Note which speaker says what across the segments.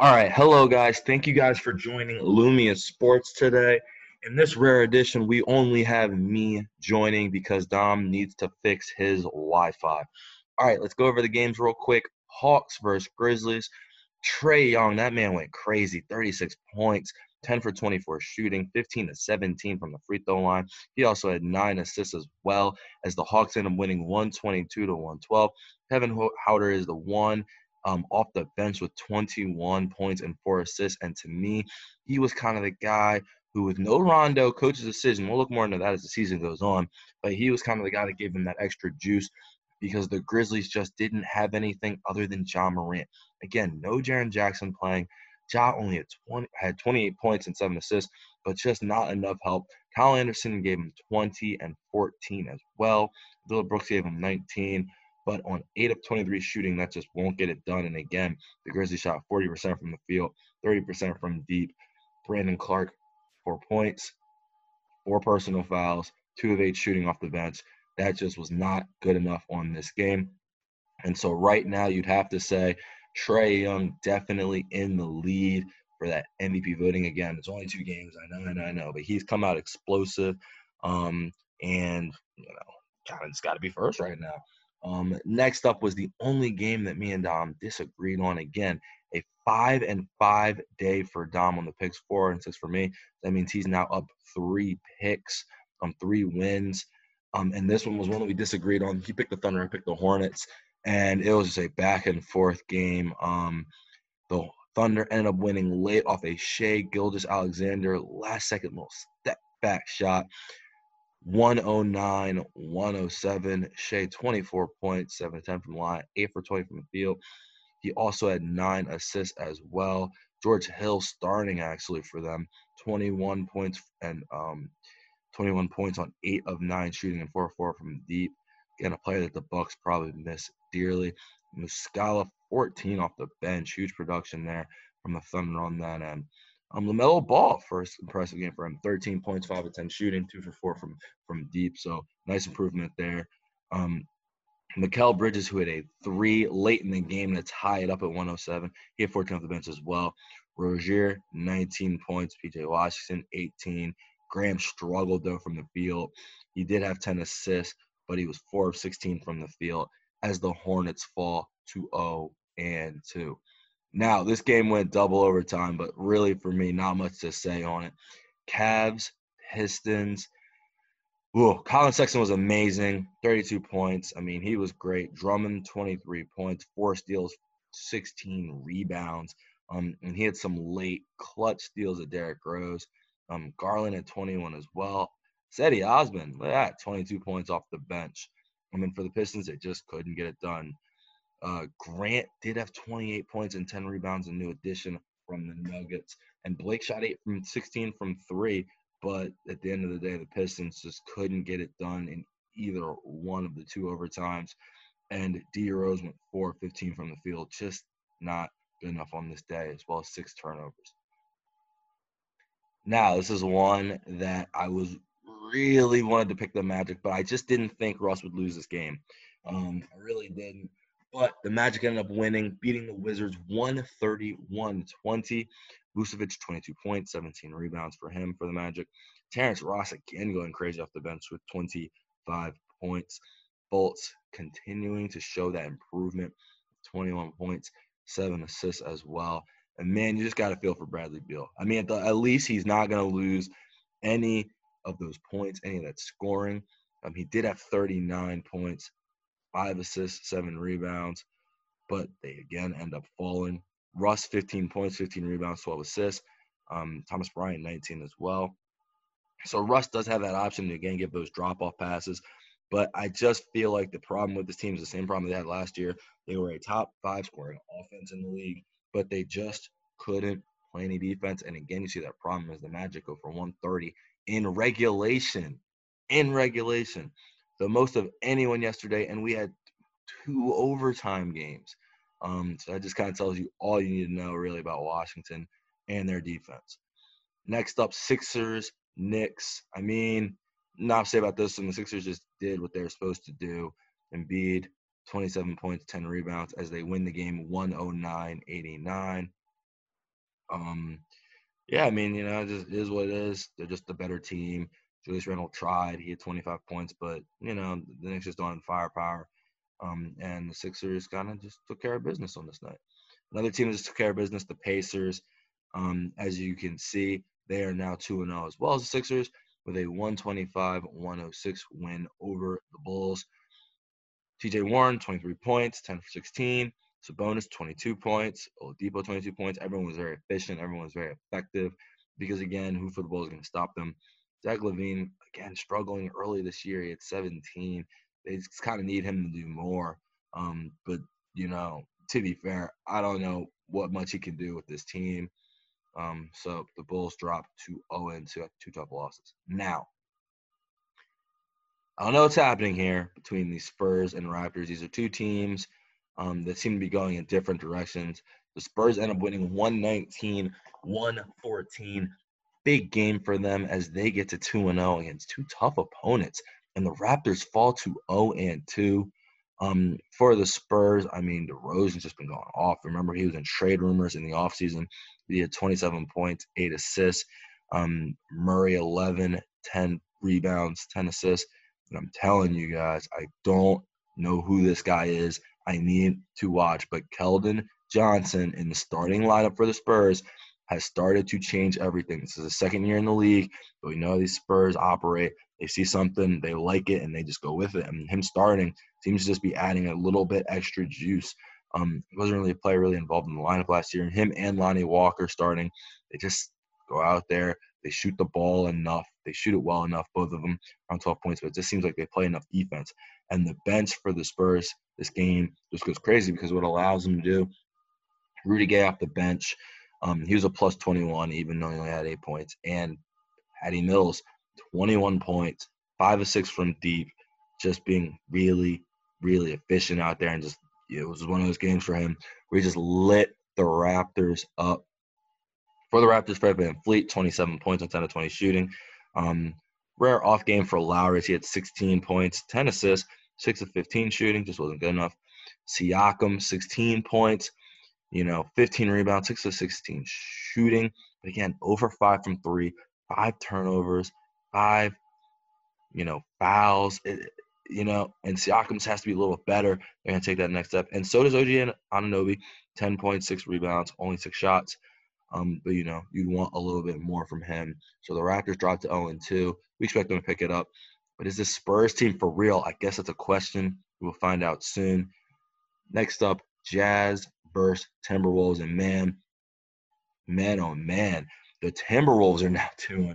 Speaker 1: All right, hello guys. Thank you guys for joining Lumia Sports today. In this rare edition, we only have me joining because Dom needs to fix his Wi-Fi. All right, let's go over the games real quick. Hawks versus Grizzlies. Trae Young, that man went crazy. 36 points, 10 for 24 shooting, 15 to 17 from the free throw line. He also had nine assists as well as the Hawks end up winning 122 to 112. Kevin Huerter is the one um, off the bench with 21 points and four assists. And to me, he was kind of the guy who, with no Rondo, coach's decision, we'll look more into that as the season goes on, but he was kind of the guy that gave him that extra juice because the Grizzlies just didn't have anything other than Ja Morant. Again, no Jaren Jackson playing. Ja only had 20, had 28 points and seven assists, but just not enough help. Kyle Anderson gave him 20 and 14 as well. Dillon Brooks gave him 19. But on 8 of 23 shooting, that just won't get it done. And again, the Grizzlies shot 40% from the field, 30% from deep. Brandon Clarke, four points, four personal fouls, two of eight shooting off the bench. That just was not good enough on this game. And so right now, you'd have to say Trae Young definitely in the lead for that MVP voting. Again, it's only two games. I know, I know, I know, but he's come out explosive. Um, and you know, God, it's got to be first right now. Um, next up was the only game that me and Dom disagreed on. Again, a five and five day for Dom on the picks, four and six for me. That means he's now up three picks, um, three wins. Um, and this one was one that we disagreed on. He picked the Thunder, I picked the Hornets, and it was just a back and forth game. Um, the Thunder ended up winning late off a Shai Gilgeous-Alexander last second little step back shot. 109, 107. Shai, 24 points, 7 10 from the line, 8 for 20 from the field. He also had nine assists as well. George Hill starting actually for them, 21 points and um, 21 points on eight of nine shooting and four four from deep. Again, a player that the Bucks probably miss dearly. Muscala, 14 off the bench, huge production there from the Thunder on that end. Um, LaMelo Ball, first impressive game for him. 13 points, 5 of 10 shooting, 2 for 4 from, from deep. So nice improvement there. Um, Mikal Bridges, who had a three late in the game to tie it up at 107. He had 14 off the bench as well. Rozier, 19 points. PJ Washington, 18. Graham struggled, though, from the field. He did have 10 assists, but he was 4 of 16 from the field as the Hornets fall to 0 and 2. Now, this game went double overtime, but really for me, not much to say on it. Cavs, Pistons. Ooh, Collin Sexton was amazing. 32 points. I mean, he was great. Drummond, 23 points, four steals, 16 rebounds. Um, and he had some late clutch steals at Derrick Rose. Um, Garland at 21 as well. Cedi Osman, look at that, 22 points off the bench. I mean, for the Pistons, they just couldn't get it done. Uh, Grant did have 28 points and 10 rebounds, a new addition from the Nuggets. And Blake shot 8 from 16 from 3, but at the end of the day, the Pistons just couldn't get it done in either one of the two overtimes. And D Rose went 4 15 from the field, just not good enough on this day, as well as six turnovers. Now, this is one that I was really wanted to pick the Magic, but I just didn't think Russ would lose this game. Um, I really didn't. But the Magic ended up winning, beating the Wizards 131 20. Vucevic, 22 points, 17 rebounds for him for the Magic. Terrence Ross again going crazy off the bench with 25 points. Fultz continuing to show that improvement, 21 points, seven assists as well. And man, you just got to feel for Bradley Beal. I mean, at, the, at least he's not going to lose any of those points, any of that scoring. Um, he did have 39 points, five assists, seven rebounds, but they again end up falling. Russ, 15 points, 15 rebounds, 12 assists. Um, Thomas Bryant, 19 as well. So Russ does have that option to again give those drop off passes. But I just feel like the problem with this team is the same problem they had last year. They were a top five scoring offense in the league, but they just couldn't play any defense. And again, you see that problem as the Magic go for 130 in regulation. In regulation the most of anyone yesterday, and we had two overtime games. Um, so that just kind of tells you all you need to know really about Washington and their defense. Next up, Sixers, Knicks. I mean, not to say about this one. The Sixers just did what they were supposed to do. Embiid, 27 points, 10 rebounds as they win the game 109 89. Um, yeah, I mean, you know, it just is what it is. They're just a better team. Julius Randle tried. He had 25 points, but you know, the Knicks just don't have firepower. Um, and the Sixers kind of just took care of business on this night. Another team that just took care of business, the Pacers. Um, as you can see, they are now 2 0 as well as the Sixers with a 125 106 win over the Bulls. TJ Warren, 23 points, 10 for 16. Sabonis, 22 points. Oladipo, 22 points. Everyone was very efficient. Everyone was very effective because, again, who for the Bulls is going to stop them? Zach LaVine, again, struggling early this year. He had 17. They just kind of need him to do more. Um, but, you know, to be fair, I don't know what much he can do with this team. Um, so the Bulls dropped to 0 and 2 two tough losses. Now, I don't know what's happening here between the Spurs and Raptors. These are two teams um, that seem to be going in different directions. The Spurs end up winning 119, 114. Big game for them as they get to 2 0 against two tough opponents. And the Raptors fall to 0 and 2. Um, for the Spurs, I mean, DeRozan's just been going off. Remember, he was in trade rumors in the offseason. He had 27 points, 8 assists. Um, Murray, 11, 10 rebounds, 10 assists. And I'm telling you guys, I don't know who this guy is. I need to watch. But Keldon Johnson in the starting lineup for the Spurs has started to change everything. This is the second year in the league, but we know these Spurs operate. They see something, they like it, and they just go with it. And him starting seems to just be adding a little bit extra juice. Um, wasn't really a player really involved in the lineup last year. And him and Lonnie Walker starting, they just go out there, they shoot the ball enough, they shoot it well enough, both of them around 12 points, but it just seems like they play enough defense. And the bench for the Spurs this game just goes crazy because what allows them to do, Rudy Gay off the bench, um, he was a plus 21, even though he only had eight points. And Patty Mills, 21 points, five or six from deep, just being really, really efficient out there. And just, it was one of those games for him where he just lit the Raptors up. For the Raptors, Fred VanVleet, 27 points on 10 of 20 shooting. Um, rare off game for Lowry. He had 16 points, 10 assists, 6 of 15 shooting, just wasn't good enough. Siakam, 16 points, you know, 15 rebounds, 6 of 16 shooting. But again, over 5 from 3, 5 turnovers, 5, you know, fouls. It, you know, and Siakam's has to be a little better. They're going to take that next step. And so does OG Anunoby, 10.6 rebounds, only 6 shots. Um, but, you know, you'd want a little bit more from him. So the Raptors dropped to 0 and 2. We expect them to pick it up. But is this Spurs team for real? I guess that's a question. We'll find out soon. Next up, Jazz Timberwolves. And man, man, oh man, the Timberwolves are now 2 0.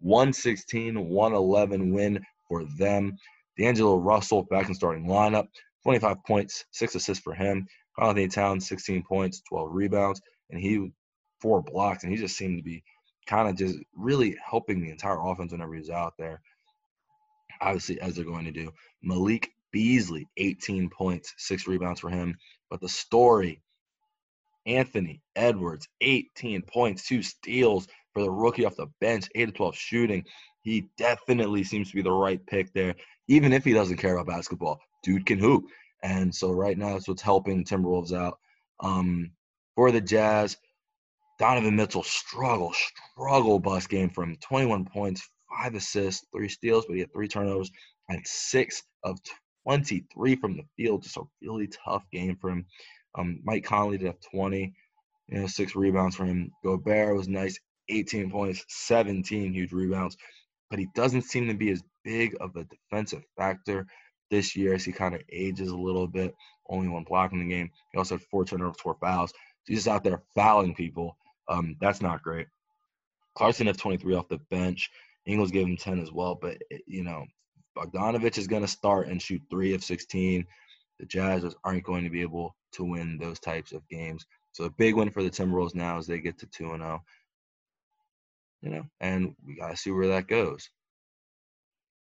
Speaker 1: 116, 111 win for them. D'Angelo Russell back in starting lineup, 25 points, six assists for him. Karl-Anthony Towns, 16 points, 12 rebounds, and he four blocks, and he just seemed to be kind of just really helping the entire offense whenever he's out there. Obviously, as they're going to do. Malik Beasley, 18 points, six rebounds for him. But the story, Anthony Edwards, 18 points, two steals for the rookie off the bench, 8 to 12 shooting. He definitely seems to be the right pick there, even if he doesn't care about basketball. Dude can hoop. And so right now, that's what's helping Timberwolves out. Um, for the Jazz, Donovan Mitchell struggle, struggle bus game from 21 points, five assists, three steals, but he had three turnovers and six of 23 from the field. Just a really tough game for him. Um, Mike Conley did have 20, you know, six rebounds for him. Gobert was nice, 18 points, 17 huge rebounds, but he doesn't seem to be as big of a defensive factor this year as he kind of ages a little bit. Only one block in the game. He also had four turnovers, four fouls. So he's just out there fouling people. Um, that's not great. Clarkson had 23 off the bench. Ingles gave him 10 as well. But, eh, you know, Bogdanovic is going to start and shoot three of 16. The Jazz aren't going to be able to win those types of games. So a big win for the Timberwolves now as they get to 2 and 0. You know, and we got to see where that goes.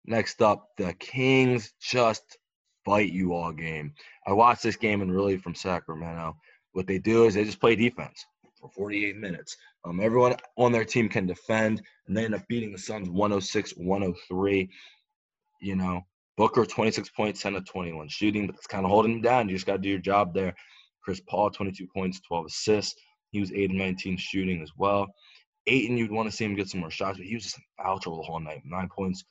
Speaker 1: Next up, the Kings just fight you all game. I watched this game and really from Sacramento. What they do is they just play defense for 48 minutes. Um, everyone on their team can defend, and they end up beating the Suns 106 103. You know, Booker 26 points, 10 to 21 shooting, but it's kind of holding him down. You just got to do your job there. Chris Paul 22 points, 12 assists. He was 8 of 19 shooting as well. Ayton, you'd want to see him get some more shots, but he was just foul trouble the whole night. Nine points,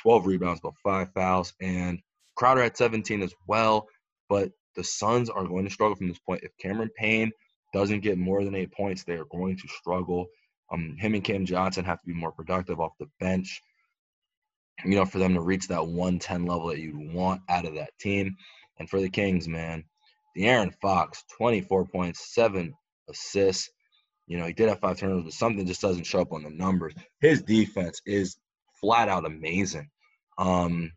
Speaker 1: 12 rebounds, but five fouls. And Crowder had 17 as well. But the Suns are going to struggle from this point. If Cameron Payne doesn't get more than eight points, they are going to struggle. Um, him and Cam Johnson have to be more productive off the bench, you know, for them to reach that 110 level that you want out of that team. And for the Kings, man, De'Aaron Fox, 24 points, seven assists. You know, he did have five turnovers, but something just doesn't show up on the numbers. His defense is flat out amazing. Um,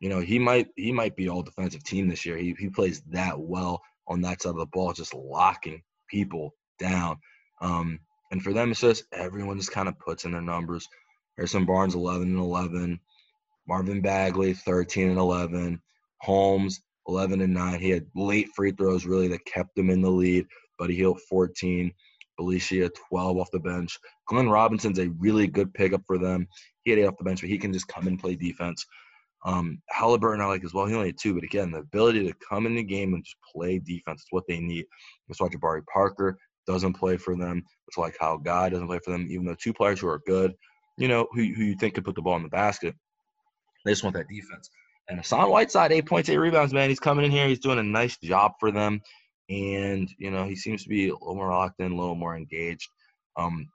Speaker 1: you know, he might he might be all defensive team this year. He he plays that well on that side of the ball, just locking people down. Um, and for them, it's just everyone just kind of puts in their numbers. Harrison Barnes, 11 and 11. Marvin Bagley, 13 and 11. Holmes, 11 and 9. He had late free throws really that kept him in the lead, he hit 14. Bjelica, 12 off the bench. Glenn Robinson's a really good pickup for them. He had eight off the bench, but he can just come and play defense. Um, Halliburton, I like as well. He only had two, but again, the ability to come in the game and just play defense is what they need. That's why Jabari Parker doesn't play for them. It's like Kyle Guy doesn't play for them, even though two players who are good, you know, who, who you think could put the ball in the basket. They just want that defense. And Hassan Whiteside, eight points, eight rebounds, man. He's coming in here. He's doing a nice job for them. And, you know, he seems to be a little more locked in, a little more engaged. Um,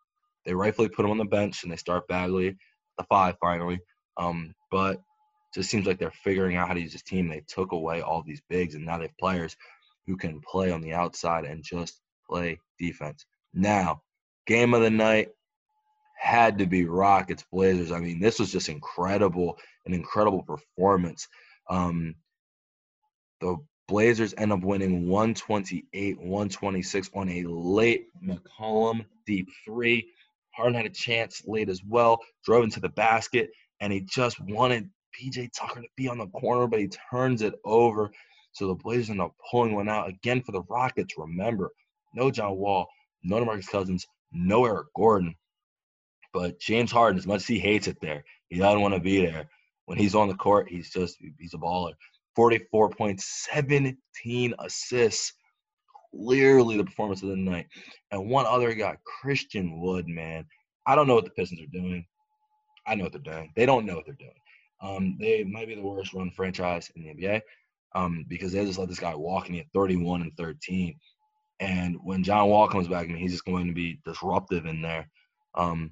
Speaker 1: they rightfully put him on the bench and they start Bagley, the five finally. Um, but just seems like they're figuring out how to use this team. They took away all these bigs, and now they have players who can play on the outside and just play defense. Now, game of the night had to be Rockets Blazers. I mean, this was just incredible, an incredible performance. Um, the Blazers end up winning 128 126 on a late McCollum deep three. Harden had a chance late as well, drove into the basket, and he just wanted PJ Tucker to be on the corner, but he turns it over. So the Blazers end up pulling one out again for the Rockets. Remember, no John Wall, no DeMarcus Cousins, no Eric Gordon. But James Harden, as much as he hates it there, he doesn't want to be there. When he's on the court, he's just he's a baller. 44.17 assists. Clearly the performance of the night. And one other guy, Christian Wood, man. I don't know what the Pistons are doing. I know what they're doing. They don't know what they're doing. Um, they might be the worst run franchise in the NBA um, because they just let this guy walk he had 31 and 13. And when John Wall comes back, I mean, he's just going to be disruptive in there. Um,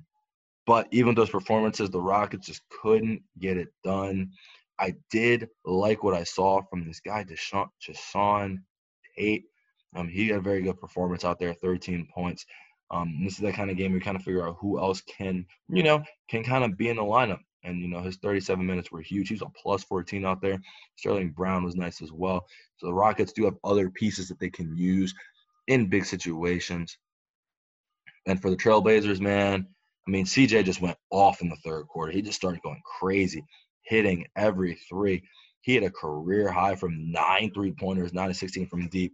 Speaker 1: but even those performances, the Rockets just couldn't get it done. I did like what I saw from this guy, Jae'Sean, Jae'Sean Tate. Um, he had a very good performance out there, 13 points. Um, this is that kind of game we kind of figure out who else can, you know, can kind of be in the lineup. And, you know, his 37 minutes were huge. He was a plus 14 out there. Sterling Brown was nice as well. So the Rockets do have other pieces that they can use in big situations. And for the Trailblazers, man, I mean, CJ just went off in the third quarter. He just started going crazy, hitting every three. He had a career high from nine three pointers, nine to 16 from deep,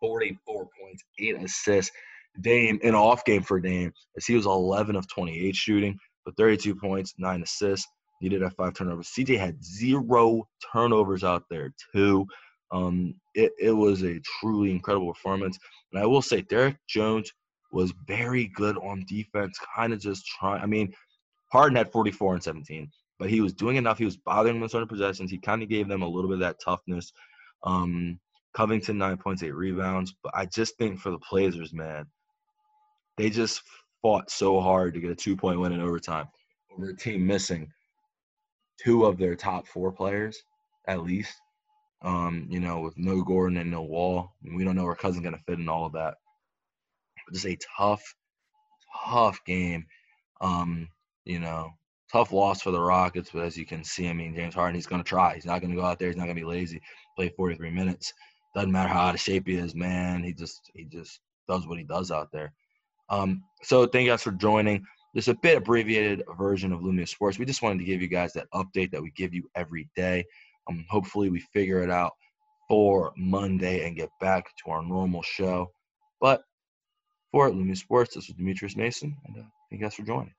Speaker 1: 44 points, eight assists. Dame, an off game for Dame, as he was 11 of 28 shooting, but 32 points, nine assists. He did have five turnovers. CJ had zero turnovers out there, too. Um, it, it was a truly incredible performance. And I will say, Derrick Jones was very good on defense, kind of just trying. I mean, Harden had 44 and 17, but he was doing enough. He was bothering them certain possessions. He kind of gave them a little bit of that toughness. Um, Covington, nine points, eight rebounds. But I just think for the Blazers, man, they just fought so hard to get a two point win in overtime over a team missing two of their top four players at least. Um, you know, with no Gordon and no Wall. We don't know where Cousins going to fit in all of that. But just a tough, tough game. Um, you know, tough loss for the Rockets, but as you can see, I mean, James Harden, he's going to try. He's not going to go out there. He's not going to be lazy. Play 43 minutes. Doesn't matter how out of shape he is, man. He just he just does what he does out there. Um, so thank you guys for joining. Just a bit abbreviated version of Lumia Sports. We just wanted to give you guys that update that we give you every day. Um, hopefully we figure it out for Monday and get back to our normal show. But for Lumia Sports, this is Demetrius Mason, and uh, thank you guys for joining.